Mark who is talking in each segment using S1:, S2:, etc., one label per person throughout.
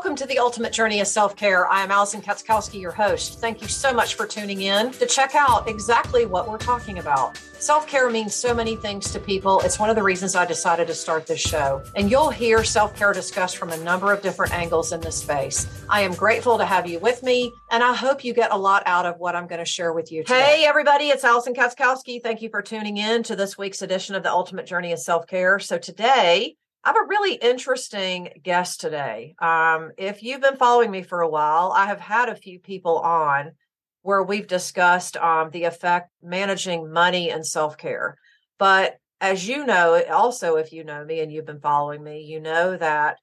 S1: Welcome to the Ultimate Journey of Self Care. I am Allison Katzkowski, your host. Thank you so much for tuning in to check out exactly what we're talking about. Self care means so many things to people. It's one of the reasons I decided to start this show. And you'll hear self care discussed from a number of different angles in this space. I am grateful to have you with me, and I hope you get a lot out of what I'm going to share with you today. Hey, everybody, it's Allison Katzkowski. Thank you for tuning in to this week's edition of the Ultimate Journey of Self Care. So today, I have a really interesting guest today. Um, if you've been following me for a while, I have had a few people on where we've discussed um, the effect managing money and self care. But as you know, also, if you know me and you've been following me, you know that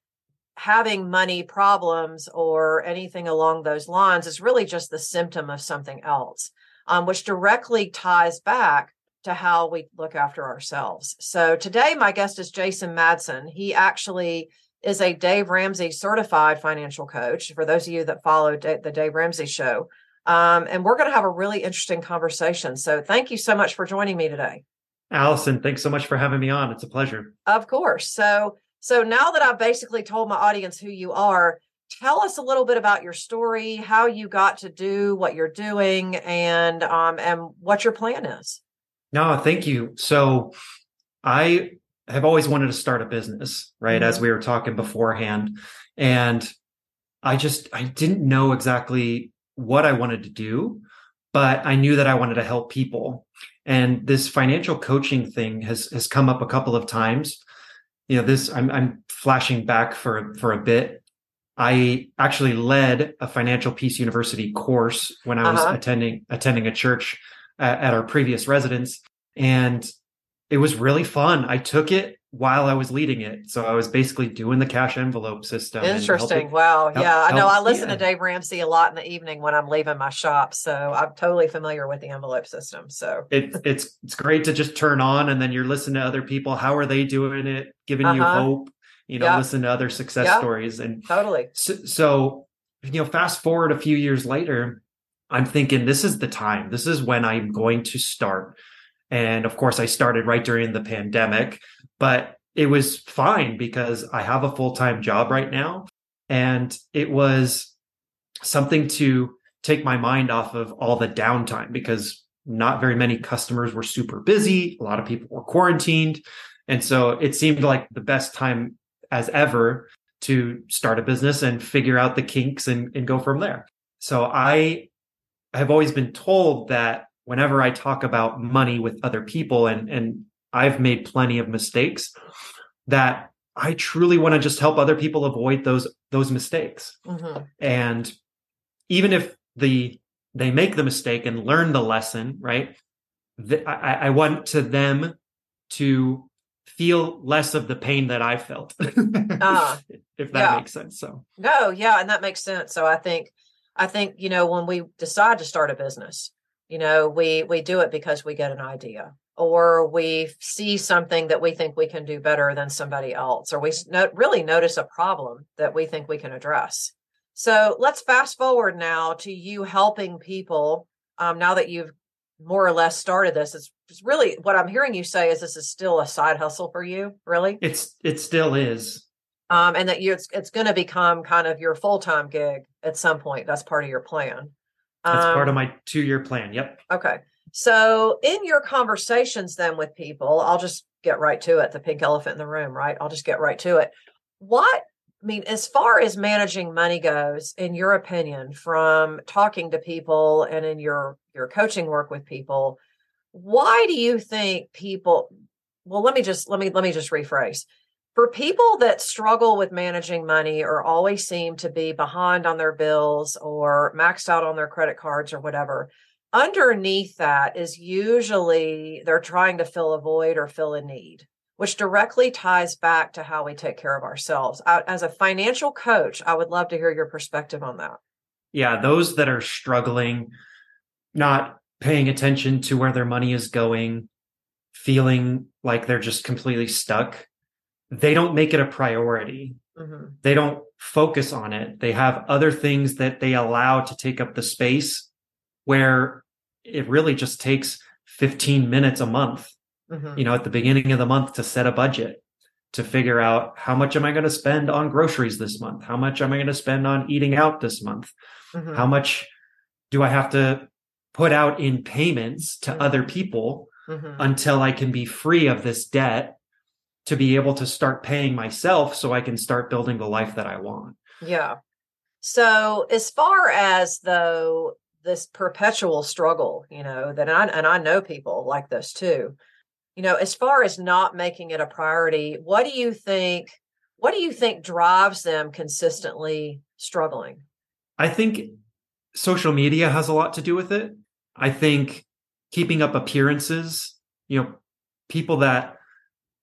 S1: having money problems or anything along those lines is really just the symptom of something else, um, which directly ties back to how we look after ourselves. So today, my guest is Jason Madsen. He actually is a Dave Ramsey certified financial coach. For those of you that follow the Dave Ramsey show, um, and we're going to have a really interesting conversation. So thank you so much for joining me today.
S2: Allison, thanks so much for having me on. It's a pleasure.
S1: Of course. So so now that I've basically told my audience who you are, tell us a little bit about your story, how you got to do what you're doing, and um, and what your plan is.
S2: No, thank you. So I have always wanted to start a business, right? Mm-hmm. As we were talking beforehand. And I just, I didn't know exactly what I wanted to do, but I knew that I wanted to help people. And this financial coaching thing has, has come up a couple of times. You know, this, I'm, I'm flashing back for, for a bit. I actually led a financial peace university course when I was uh-huh. attending, attending a church at, at our previous residence. And it was really fun. I took it while I was leading it. So I was basically doing the cash envelope system.
S1: Interesting. Helping, wow. Help, yeah. I know I listen yeah. to Dave Ramsey a lot in the evening when I'm leaving my shop. So I'm totally familiar with the envelope system. So
S2: it, it's it's great to just turn on and then you're listening to other people. How are they doing it? Giving uh-huh. you hope, you know, yep. listen to other success yep. stories. And
S1: totally.
S2: So, so, you know, fast forward a few years later, I'm thinking this is the time. This is when I'm going to start. And of course, I started right during the pandemic, but it was fine because I have a full time job right now. And it was something to take my mind off of all the downtime because not very many customers were super busy. A lot of people were quarantined. And so it seemed like the best time as ever to start a business and figure out the kinks and, and go from there. So I have always been told that whenever I talk about money with other people and and I've made plenty of mistakes that I truly want to just help other people avoid those those mistakes. Mm-hmm. And even if the they make the mistake and learn the lesson, right? The, I, I want to them to feel less of the pain that I felt. uh, if that yeah. makes sense. So
S1: no, yeah, and that makes sense. So I think I think, you know, when we decide to start a business, you know, we we do it because we get an idea or we see something that we think we can do better than somebody else or we really notice a problem that we think we can address. So let's fast forward now to you helping people um, now that you've more or less started this. It's, it's really what I'm hearing you say is this is still a side hustle for you, really?
S2: It's it still is
S1: um, and that you it's it's going to become kind of your full time gig at some point. That's part of your plan.
S2: That's um, part of my two year plan. Yep.
S1: Okay. So in your conversations then with people, I'll just get right to it. The pink elephant in the room, right? I'll just get right to it. What I mean, as far as managing money goes, in your opinion, from talking to people and in your your coaching work with people, why do you think people? Well, let me just let me let me just rephrase for people that struggle with managing money or always seem to be behind on their bills or maxed out on their credit cards or whatever, underneath that is usually they're trying to fill a void or fill a need, which directly ties back to how we take care of ourselves. As a financial coach, I would love to hear your perspective on that.
S2: Yeah, those that are struggling, not paying attention to where their money is going, feeling like they're just completely stuck they don't make it a priority. Mm-hmm. They don't focus on it. They have other things that they allow to take up the space where it really just takes 15 minutes a month, mm-hmm. you know, at the beginning of the month to set a budget. to figure out how much am I going to spend on groceries this month? How much am I going to spend on eating out this month? Mm-hmm. How much do I have to put out in payments to mm-hmm. other people mm-hmm. until I can be free of this debt to be able to start paying myself so I can start building the life that I want?
S1: Yeah. So, as far as though this perpetual struggle, you know, that I and I know people like this too. You know, as far as not making it a priority, what do you think what do you think drives them consistently struggling?
S2: I think social media has a lot to do with it. I think keeping up appearances, you know, people that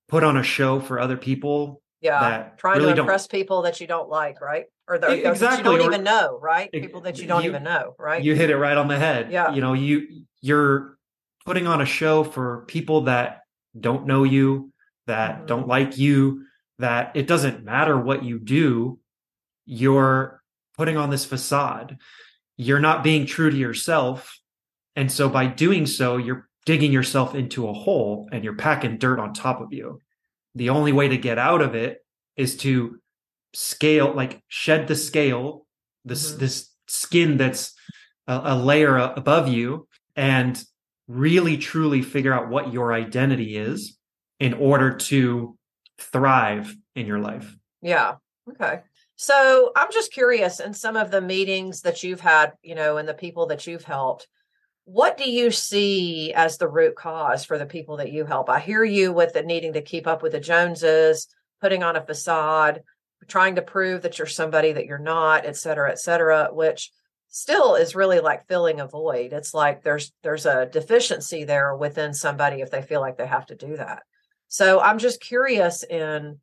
S2: put on a show for other people.
S1: Yeah. Trying really to impress people that you don't like, right? or the, exactly. you don't or, even know, right? People that you don't you, even know, right?
S2: You hit it right on the head.
S1: Yeah.
S2: You know, you you're putting on a show for people that don't know you, that mm-hmm. don't like you, that it doesn't matter what you do, you're putting on this facade. You're not being true to yourself. And so by doing so, you're digging yourself into a hole and you're packing dirt on top of you. The only way to get out of it is to scale like shed the scale this mm-hmm. this skin that's a, a layer above you and really truly figure out what your identity is in order to thrive in your life
S1: yeah okay so i'm just curious in some of the meetings that you've had you know and the people that you've helped what do you see as the root cause for the people that you help i hear you with the needing to keep up with the joneses putting on a facade trying to prove that you're somebody that you're not, et cetera, et cetera, which still is really like filling a void. It's like there's there's a deficiency there within somebody if they feel like they have to do that. So I'm just curious in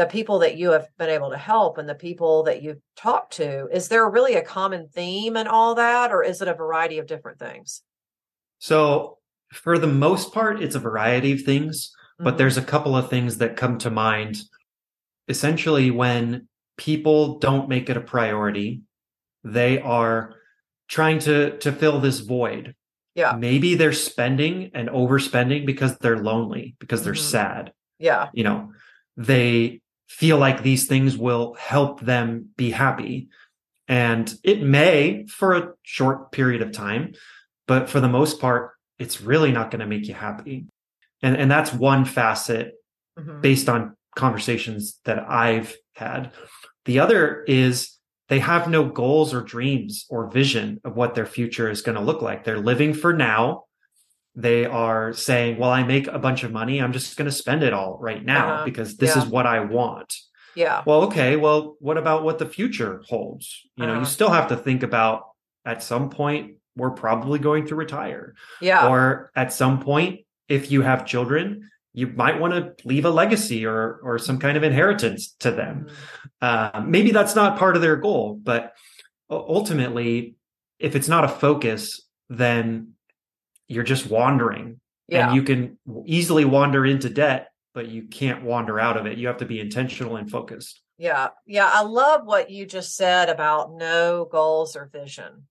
S1: the people that you have been able to help and the people that you've talked to, is there really a common theme in all that, or is it a variety of different things?
S2: So for the most part, it's a variety of things, mm-hmm. but there's a couple of things that come to mind essentially when people don't make it a priority, they are trying to to fill this void.
S1: Yeah.
S2: Maybe they're spending and overspending because they're lonely, because they're mm-hmm. sad.
S1: Yeah.
S2: You know, they feel like these things will help them be happy. And it may for a short period of time, but for the most part, it's really not going to make you happy. And and that's one facet mm-hmm. based on conversations that I've had. The other is they have no goals or dreams or vision of what their future is going to look like. They're living for now. They are saying, well, I make a bunch of money. I'm just going to spend it all right now uh-huh. because this yeah. is what I want.
S1: Yeah.
S2: Well, okay. Well, what about what the future holds? You uh-huh. know, you uh-huh. still have to think about at some point, we're probably going to retire.
S1: Yeah.
S2: Or at some point, if you have children, you might want to leave a legacy or or some kind of inheritance to them. Mm-hmm. Uh, maybe that's not part of their goal, but ultimately, if it's not a focus, then you're just wandering, yeah. and you can easily wander into debt, but you can't wander out of it. You have to be intentional and focused.
S1: Yeah, yeah, I love what you just said about no goals or vision.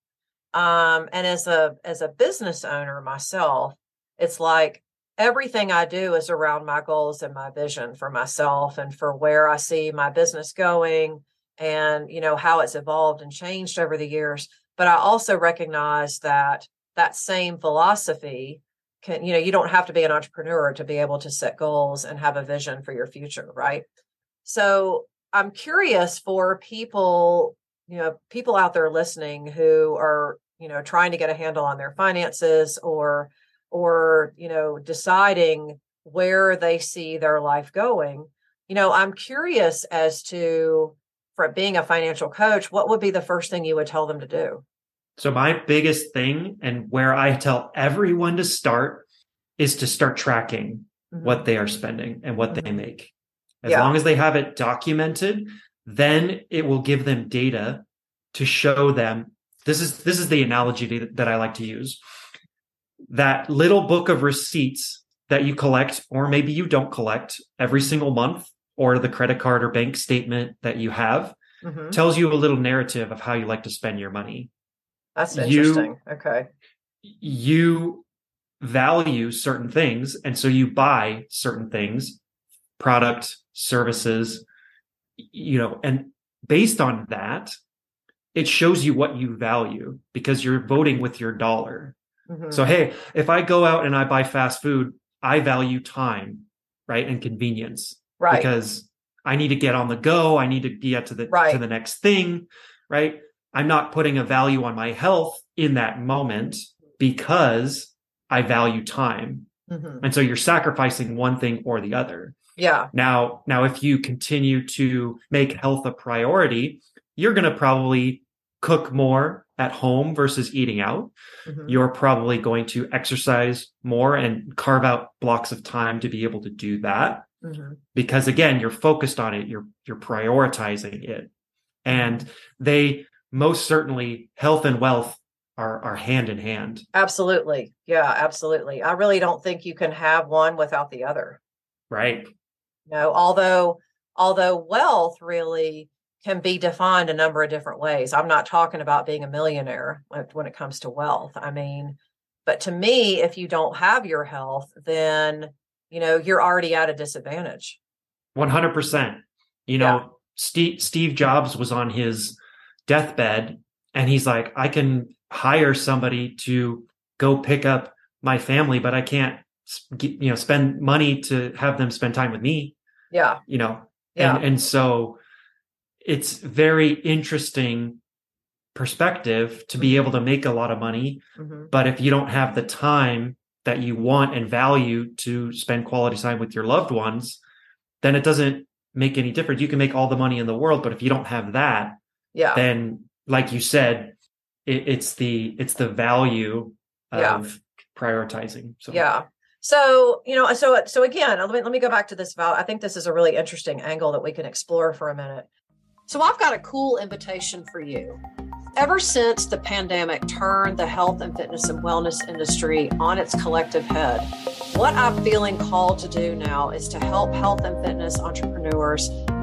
S1: Um, and as a as a business owner myself, it's like everything I do is around my goals and my vision for myself and for where I see my business going and you know how it's evolved and changed over the years but I also recognize that that same philosophy can you know you don't have to be an entrepreneur to be able to set goals and have a vision for your future right? So I'm curious for people you know people out there listening who are you know trying to get a handle on their finances or or you know deciding where they see their life going you know i'm curious as to for being a financial coach what would be the first thing you would tell them to do
S2: so my biggest thing and where i tell everyone to start is to start tracking mm-hmm. what they are spending and what mm-hmm. they make as yeah. long as they have it documented then it will give them data to show them this is this is the analogy that i like to use that little book of receipts that you collect, or maybe you don't collect every single month, or the credit card or bank statement that you have mm-hmm. tells you a little narrative of how you like to spend your money.
S1: That's interesting. You, okay.
S2: You value certain things, and so you buy certain things product, services, you know, and based on that, it shows you what you value because you're voting with your dollar. Mm-hmm. So, hey, if I go out and I buy fast food, I value time, right? And convenience.
S1: Right.
S2: Because I need to get on the go. I need to get to the right. to the next thing, right? I'm not putting a value on my health in that moment because I value time. Mm-hmm. And so you're sacrificing one thing or the other.
S1: Yeah.
S2: Now, now if you continue to make health a priority, you're going to probably cook more at home versus eating out. Mm-hmm. You're probably going to exercise more and carve out blocks of time to be able to do that. Mm-hmm. Because again, you're focused on it, you're you're prioritizing it. And they most certainly health and wealth are are hand in hand.
S1: Absolutely. Yeah, absolutely. I really don't think you can have one without the other.
S2: Right.
S1: no, although although wealth really can be defined a number of different ways. I'm not talking about being a millionaire when, when it comes to wealth. I mean, but to me, if you don't have your health, then you know you're already at a disadvantage.
S2: One hundred percent. You know, yeah. Steve Steve Jobs was on his deathbed, and he's like, I can hire somebody to go pick up my family, but I can't, you know, spend money to have them spend time with me.
S1: Yeah.
S2: You know, yeah. and and so it's very interesting perspective to be mm-hmm. able to make a lot of money mm-hmm. but if you don't have the time that you want and value to spend quality time with your loved ones then it doesn't make any difference you can make all the money in the world but if you don't have that
S1: yeah
S2: then like you said it, it's the it's the value of yeah. prioritizing
S1: so yeah so you know so so again let me let me go back to this val i think this is a really interesting angle that we can explore for a minute so I've got a cool invitation for you. Ever since the pandemic turned the health and fitness and wellness industry on its collective head, what I'm feeling called to do now is to help health and fitness entrepreneurs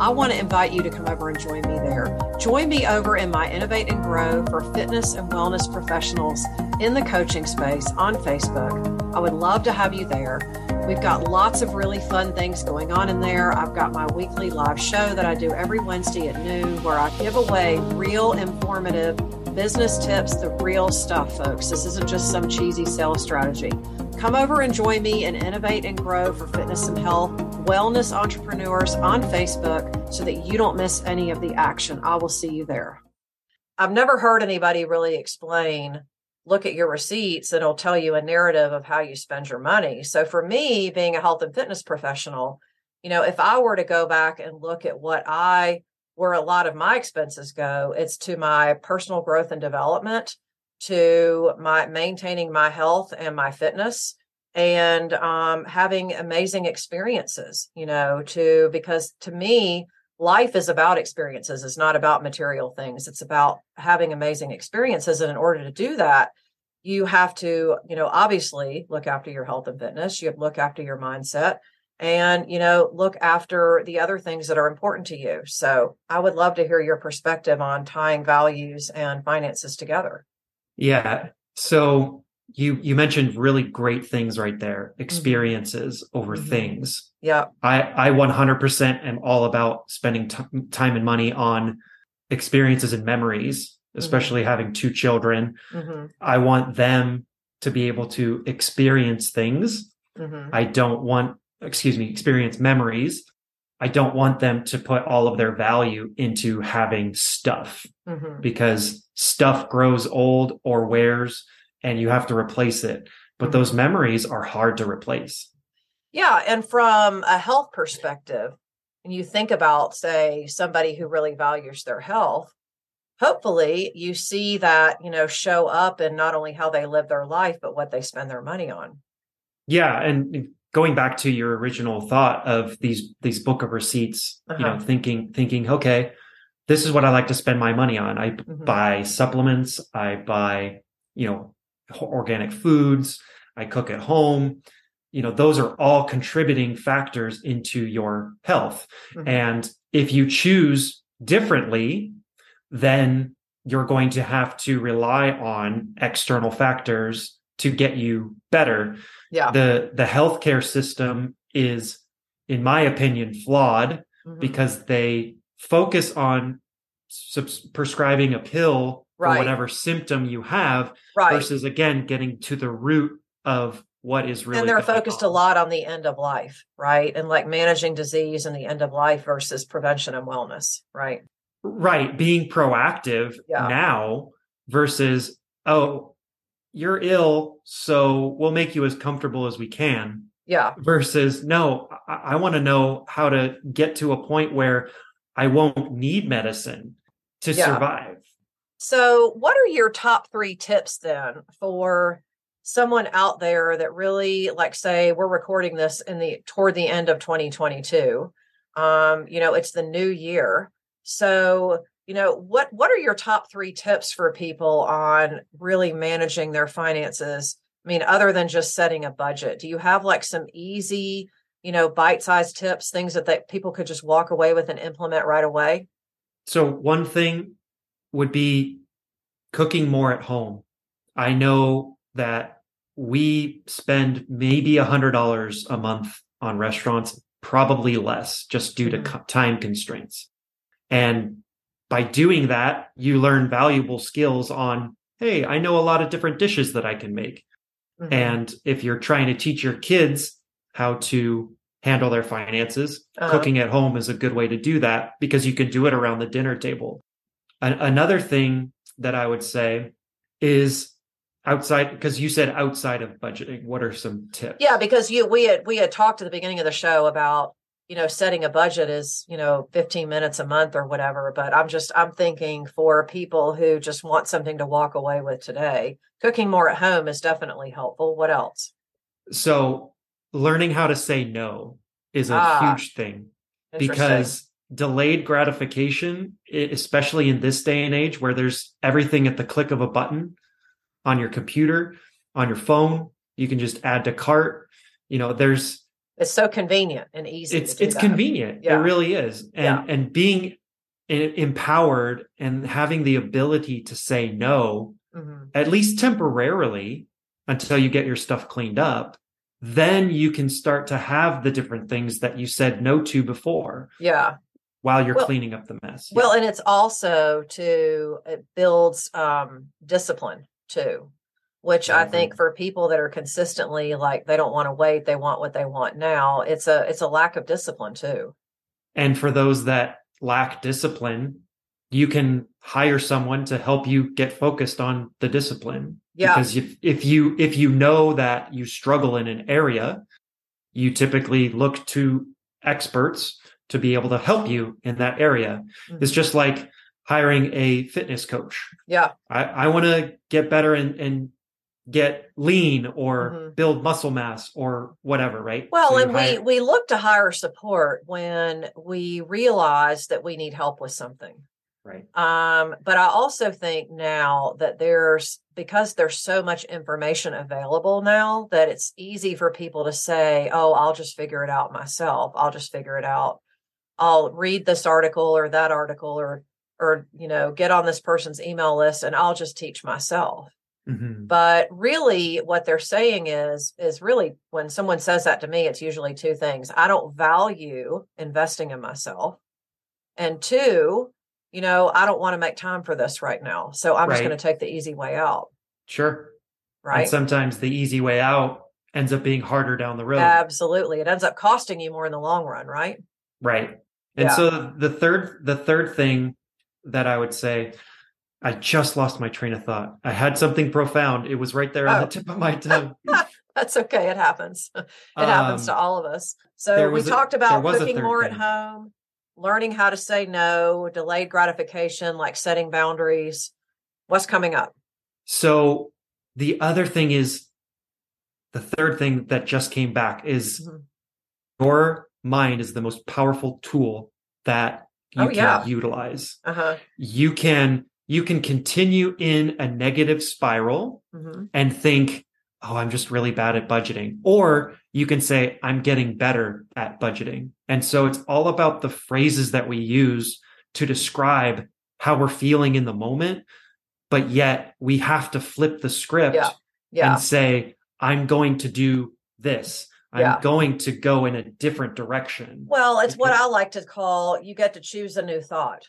S1: I want to invite you to come over and join me there. Join me over in my Innovate and Grow for fitness and wellness professionals in the coaching space on Facebook. I would love to have you there. We've got lots of really fun things going on in there. I've got my weekly live show that I do every Wednesday at noon where I give away real informative business tips, the real stuff, folks. This isn't just some cheesy sales strategy. Come over and join me and innovate and grow for fitness and health, wellness entrepreneurs on Facebook so that you don't miss any of the action. I will see you there. I've never heard anybody really explain look at your receipts and it'll tell you a narrative of how you spend your money. So for me, being a health and fitness professional, you know, if I were to go back and look at what I where a lot of my expenses go, it's to my personal growth and development, to my maintaining my health and my fitness and um, having amazing experiences, you know, to because to me, life is about experiences. It's not about material things. It's about having amazing experiences and in order to do that you have to you know obviously look after your health and fitness. You have to look after your mindset and you know look after the other things that are important to you. So i would love to hear your perspective on tying values and finances together.
S2: Yeah. So you you mentioned really great things right there mm-hmm. experiences mm-hmm. over mm-hmm. things
S1: yeah
S2: i i 100% am all about spending t- time and money on experiences and memories mm-hmm. especially mm-hmm. having two children mm-hmm. i want them to be able to experience things i don't want excuse me experience memories i don't want them to put all of their value into having stuff because stuff grows old or wears and you have to replace it. But those mm-hmm. memories are hard to replace.
S1: Yeah. And from a health perspective, and you think about, say, somebody who really values their health, hopefully you see that, you know, show up in not only how they live their life, but what they spend their money on.
S2: Yeah. And going back to your original thought of these these book of receipts, uh-huh. you know, uh-huh. thinking, thinking, okay, this is what I like to spend my money on. I mm-hmm. buy supplements, I buy you know, organic foods. I cook at home. You know, those are all contributing factors into your health. Mm-hmm. And if you choose differently, then you're going to have to rely on external factors to get you better.
S1: Yeah.
S2: The the healthcare system is in my opinion flawed mm-hmm. because they focus on subs- prescribing a pill right. for whatever symptom you have right. versus again getting to the root of what is really
S1: and they're focused a lot on the end of life right and like managing disease and the end of life versus prevention and wellness right
S2: right being proactive yeah. now versus oh you're ill so we'll make you as comfortable as we can
S1: yeah
S2: versus no i, I want to know how to get to a point where i won't need medicine to yeah. survive
S1: so what are your top three tips then for someone out there that really like say we're recording this in the toward the end of 2022 um you know it's the new year. So you know what what are your top 3 tips for people on really managing their finances? I mean other than just setting a budget do you have like some easy you know bite-sized tips things that, that people could just walk away with and implement right away?
S2: So one thing would be cooking more at home i know that we spend maybe a hundred dollars a month on restaurants, probably less just due to mm-hmm. time constraints. And by doing that, you learn valuable skills on, Hey, I know a lot of different dishes that I can make. Mm-hmm. And if you're trying to teach your kids how to handle their finances, uh-huh. cooking at home is a good way to do that because you can do it around the dinner table. Another thing that I would say is outside because you said outside of budgeting what are some tips?
S1: Yeah because you we had we had talked at the beginning of the show about you know setting a budget is you know 15 minutes a month or whatever but i'm just i'm thinking for people who just want something to walk away with today cooking more at home is definitely helpful. What else?
S2: So learning how to say no is a ah, huge thing because delayed gratification especially in this day and age where there's everything at the click of a button on your computer, on your phone. You can just add to cart. You know, there's
S1: it's so convenient and easy.
S2: It's it's that. convenient. Yeah. It really is. And yeah. and being empowered and having the ability to say no, mm-hmm. at least temporarily, until you get your stuff cleaned up, then you can start to have the different things that you said no to before.
S1: Yeah.
S2: While you're well, cleaning up the mess.
S1: Well, and it's also to it builds um discipline too which mm-hmm. i think for people that are consistently like they don't want to wait they want what they want now it's a it's a lack of discipline too
S2: and for those that lack discipline you can hire someone to help you get focused on the discipline
S1: yeah
S2: because if, if you if you know that you struggle in an area you typically look to experts to be able to help you in that area mm-hmm. it's just like hiring a fitness coach.
S1: Yeah.
S2: I, I want to get better and, and get lean or mm-hmm. build muscle mass or whatever, right?
S1: Well, so and hire- we we look to hire support when we realize that we need help with something.
S2: Right.
S1: Um, but I also think now that there's because there's so much information available now that it's easy for people to say, "Oh, I'll just figure it out myself. I'll just figure it out. I'll read this article or that article or or you know get on this person's email list and i'll just teach myself. Mm-hmm. but really what they're saying is is really when someone says that to me it's usually two things. I don't value investing in myself. And two you know i don't want to make time for this right now so i'm right. just going to take the easy way out.
S2: Sure.
S1: Right?
S2: and sometimes the easy way out ends up being harder down the road.
S1: Absolutely. It ends up costing you more in the long run right?
S2: Right and yeah. so the third the third thing that I would say. I just lost my train of thought. I had something profound. It was right there on the oh. tip of my tongue.
S1: That's okay. It happens. It um, happens to all of us. So we a, talked about cooking more thing. at home, learning how to say no, delayed gratification, like setting boundaries. What's coming up?
S2: So the other thing is the third thing that just came back is mm-hmm. your mind is the most powerful tool that you oh, can yeah. utilize.
S1: Uh-huh.
S2: You can you can continue in a negative spiral
S1: Mhm.
S2: and think, oh, I'm just really bad at budgeting. Or you can say, I'm getting better at budgeting. And so it's all about the phrases that we use to describe how we're feeling in the moment. But yet we have to flip the script
S1: Yeah. Yeah.
S2: and say, I'm going to do this. I'm
S1: Yeah.
S2: going to go in a different direction.
S1: Well, it's what I like to call you get to choose a new thought.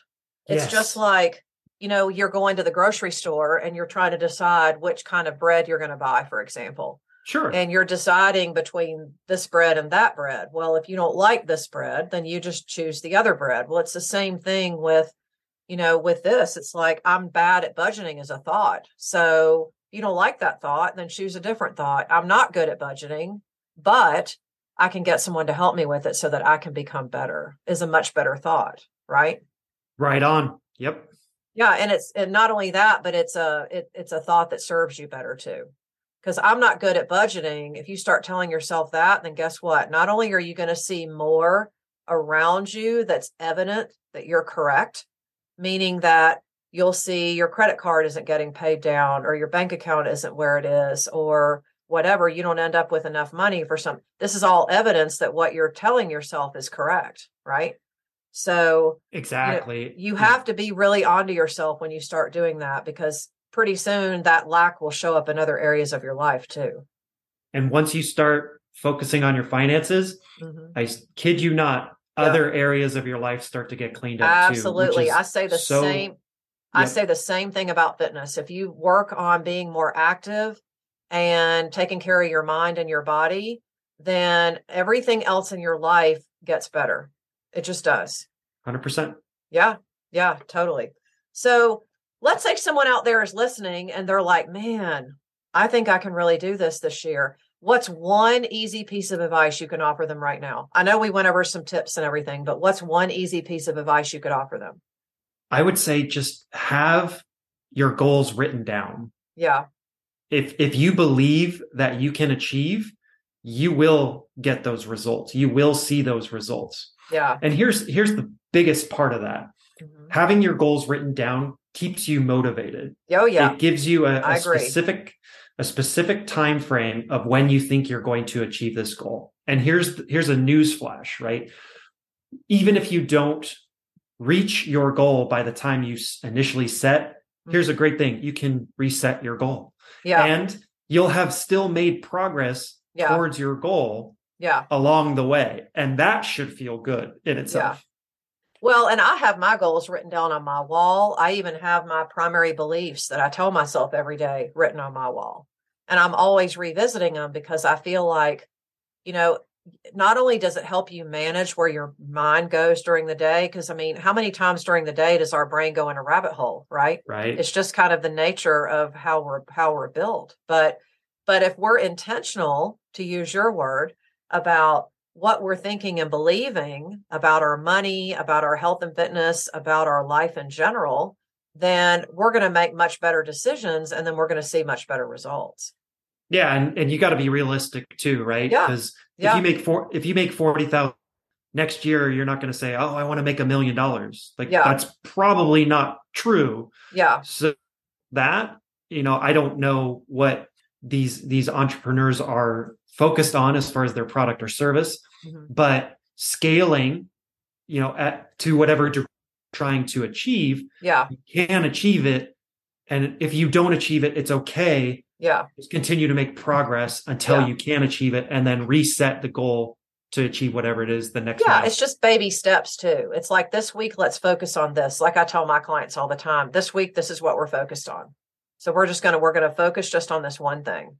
S1: It's
S2: Yes.
S1: just like, you know, you're going to the grocery store and you're trying to decide which kind of bread you're going to buy, for example.
S2: Sure.
S1: And you're deciding between this bread and that bread. Well, if you don't like this bread, then you just choose the other bread. Well, it's the same thing with, you know, with this. It's like I'm bad at budgeting as a thought. So you don't like that thought, then choose a different thought. I'm not good at budgeting, but I can get someone to help me with it so that I can become better is a much better thought, right?
S2: right on. Yep.
S1: Yeah, and it's and not only that, but it's a it, it's a thought that serves you better too. Because I'm not good at budgeting. If you start telling yourself that, then guess what? Not only are you going to see more around you that's evident that you're correct, meaning that you'll see your credit card isn't getting paid down or your bank account isn't where it is or whatever, you don't end up with enough money for some. This is all evidence that what you're telling yourself is correct, right? So
S2: Exactly.
S1: you have to be really onto yourself when you start doing that because pretty soon that lack will show up in other areas of your life too.
S2: And once you start focusing on your finances,
S1: Mhm.
S2: I kid you not,
S1: Yeah.
S2: other areas of your life start to get cleaned up
S1: Absolutely.
S2: too.
S1: I say the
S2: so-
S1: same I say the same thing about fitness. If you work on being more active and taking care of your mind and your body, then everything else in your life gets better. It just does.
S2: 100%.
S1: Yeah, yeah, totally. So let's say someone out there is listening and they're like, man, I think I can really do this this year. What's one easy piece of advice you can offer them right now? I know we went over some tips and everything, but what's one easy piece of advice you could offer them?
S2: I would say just have your goals written down.
S1: Yeah,
S2: If if you believe that you can achieve, you will get those results. You will see those results.
S1: yeah.
S2: And here's here's the biggest part of that.
S1: Mhm.
S2: Having your goals written down keeps you motivated.
S1: Oh, yeah.
S2: It gives you a,
S1: agree.
S2: specific a specific time frame of when you think you're going to achieve this goal. And here's here's a news flash, right? Even if you don't reach your goal by the time you initially set, here's a mm-hmm. great thing. You can reset your goal.
S1: Yeah,
S2: And you'll have still made progress
S1: yeah,
S2: towards your goal
S1: yeah.
S2: along the way. And that should feel good in itself.
S1: Well, and I have my goals written down on my wall. I even have my primary beliefs that I tell myself every day written on my wall. And I'm always revisiting them because I feel like, you know, not only does it help you manage where your mind goes during the day, because I mean, how many times during the day does our brain go in a rabbit hole, right?
S2: Right.
S1: It's just kind of the nature of how we're how we're built. But but if we're intentional, to use your word, about what we're thinking and believing about our money, about our health and fitness, about our life in general, then we're going to make much better decisions and then we're going to see much better results.
S2: Yeah, and, and you got to be realistic too, right?
S1: Yeah.
S2: Because
S1: Yeah.
S2: If you make four, if you make forty thousand next year, you're not going to say, "Oh, I want to make a million dollars." Like
S1: Yeah.
S2: that's probably not true.
S1: Yeah.
S2: So that you know, I don't know what these these entrepreneurs are focused on as far as their product or service,
S1: Mhm.
S2: but scaling, you know, at to whatever degree you're trying to achieve,
S1: Yeah.
S2: you can achieve it. And if you don't achieve it, it's okay
S1: Yeah.
S2: just continue to make progress until
S1: Yeah.
S2: you can achieve it and then reset the goal to achieve whatever it is the next
S1: Yeah,
S2: milestone.
S1: it's just baby steps too. It's like this week, let's focus on this. Like I tell my clients all the time, this week, this is what we're focused on. So we're just going to, we're going to focus just on this one thing.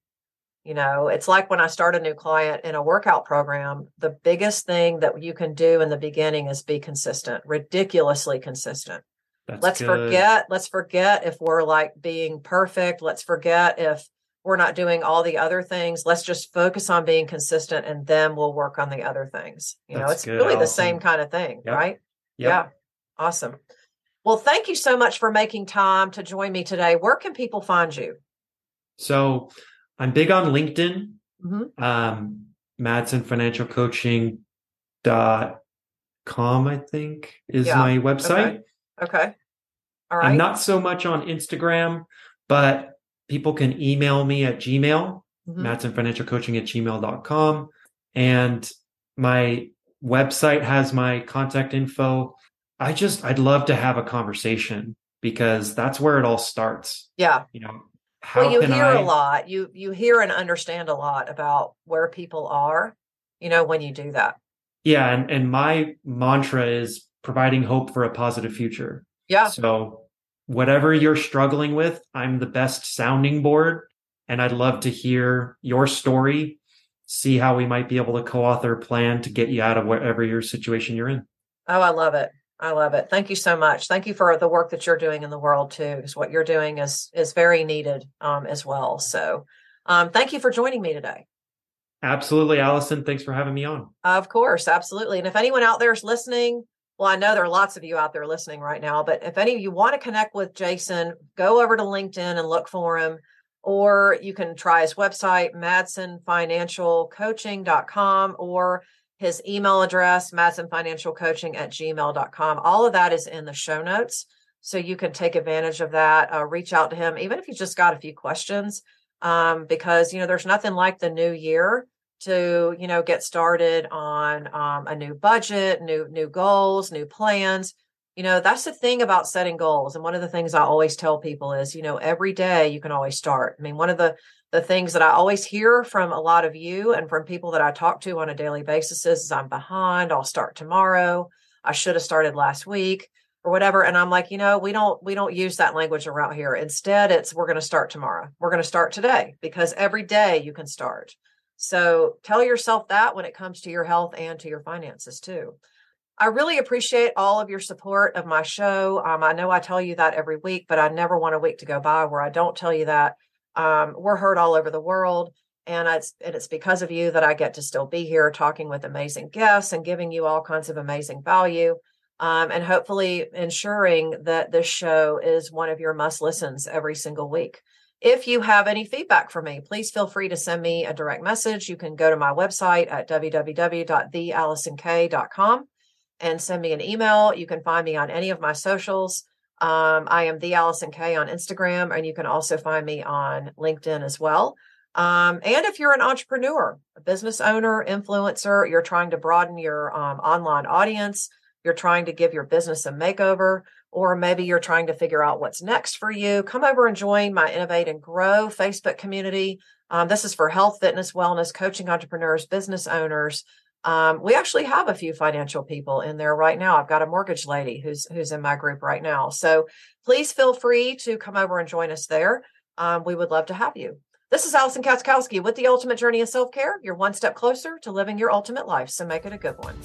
S1: You know, it's like when I start a new client in a workout program, the biggest thing that you can do in the beginning is be consistent, ridiculously consistent.
S2: That's
S1: let's
S2: good.
S1: forget, let's forget if we're like being perfect. Let's forget if we're not doing all the other things. Let's just focus on being consistent and then we'll work on the other things. You know, it's
S2: good,
S1: really the same kind of thing,
S2: Yep.
S1: right?
S2: Yep.
S1: Yeah. Awesome. Well, thank you so much for making time to join me today. Where can people find you?
S2: So I'm big on LinkedIn.
S1: Mhm.
S2: Um, Madsen Financial Coaching dot com, I think, is
S1: Yeah.
S2: my website.
S1: Okay.
S2: All right. I'm not so much on Instagram, but people can email me at Gmail, mm-hmm. Madsen Financial Coaching at gmail.com. And my website has my contact info. I just, I'd love to have a conversation because that's where it all starts.
S1: Yeah.
S2: You know,
S1: how well, you hear I... a lot. You you hear and understand a lot about where people are, you know, when you do that.
S2: Yeah, and and my mantra is providing hope for a positive future.
S1: Yeah.
S2: So whatever you're struggling with, I'm the best sounding board and I'd love to hear your story, see how we might be able to co-author a plan to get you out of whatever your situation you're in.
S1: Oh, I love it. I love it. Thank you so much. Thank you for the work that you're doing in the world too, because what you're doing is is very needed um, as well. So, um, thank you for joining me today.
S2: Absolutely, Allison. Thanks for having me on.
S1: Of course, absolutely. And if anyone out there is listening, well, I know there are lots of you out there listening right now, but if any of you want to connect with Jason, go over to LinkedIn and look for him, or you can try his website, madsenfinancialcoaching.com, or his email address, madsenfinancialcoaching at gmail.com. All of that is in the show notes. So you can take advantage of that. Uh, reach out to him, even if you just got a few questions, um, because, you know, there's nothing like the new year to, you know, get started on um, a new budget, new, new goals, new plans. You know, that's the thing about setting goals. And one of the things I always tell people is, you know, every day you can always start. I mean, one of the the things that I always hear from a lot of you and from people that I talk to on a daily basis is I'm behind, I'll start tomorrow. I should have started last week or whatever and I'm like, you know, we don't we don't use that language around here. Instead, it's we're going to start tomorrow. We're going to start today because every day you can start. So tell yourself that when it comes to your health and to your finances too. I really appreciate all of your support of my show. Um, I know I tell you that every week, but I never want a week to go by where I don't tell you that. Um, we're heard all over the world. And it's, and it's because of you that I get to still be here talking with amazing guests and giving you all kinds of amazing value. Um, and hopefully ensuring that this show is one of your must listens every single week. If you have any feedback for me, please feel free to send me a direct message. You can go to my website at www.theallisonk.com and send me an email. You can find me on any of my socials. Um, I am the Allison K on Instagram, and you can also find me on LinkedIn as well. Um, and if you're an entrepreneur, a business owner, influencer, you're trying to broaden your um, online audience, you're trying to give your business a makeover, or maybe you're trying to figure out what's next for you, come over and join my Innovate and Grow Facebook community. Um, this is for health, fitness, wellness, coaching entrepreneurs, business owners, um, we actually have a few financial people in there right now. I've got a mortgage lady who's who's in my group right now. So please feel free to come over and join us there. Um, we would love to have you. This is Allison Katzkowski with the Ultimate Journey of Self Care. You're one step closer to living your ultimate life. So make it a good one.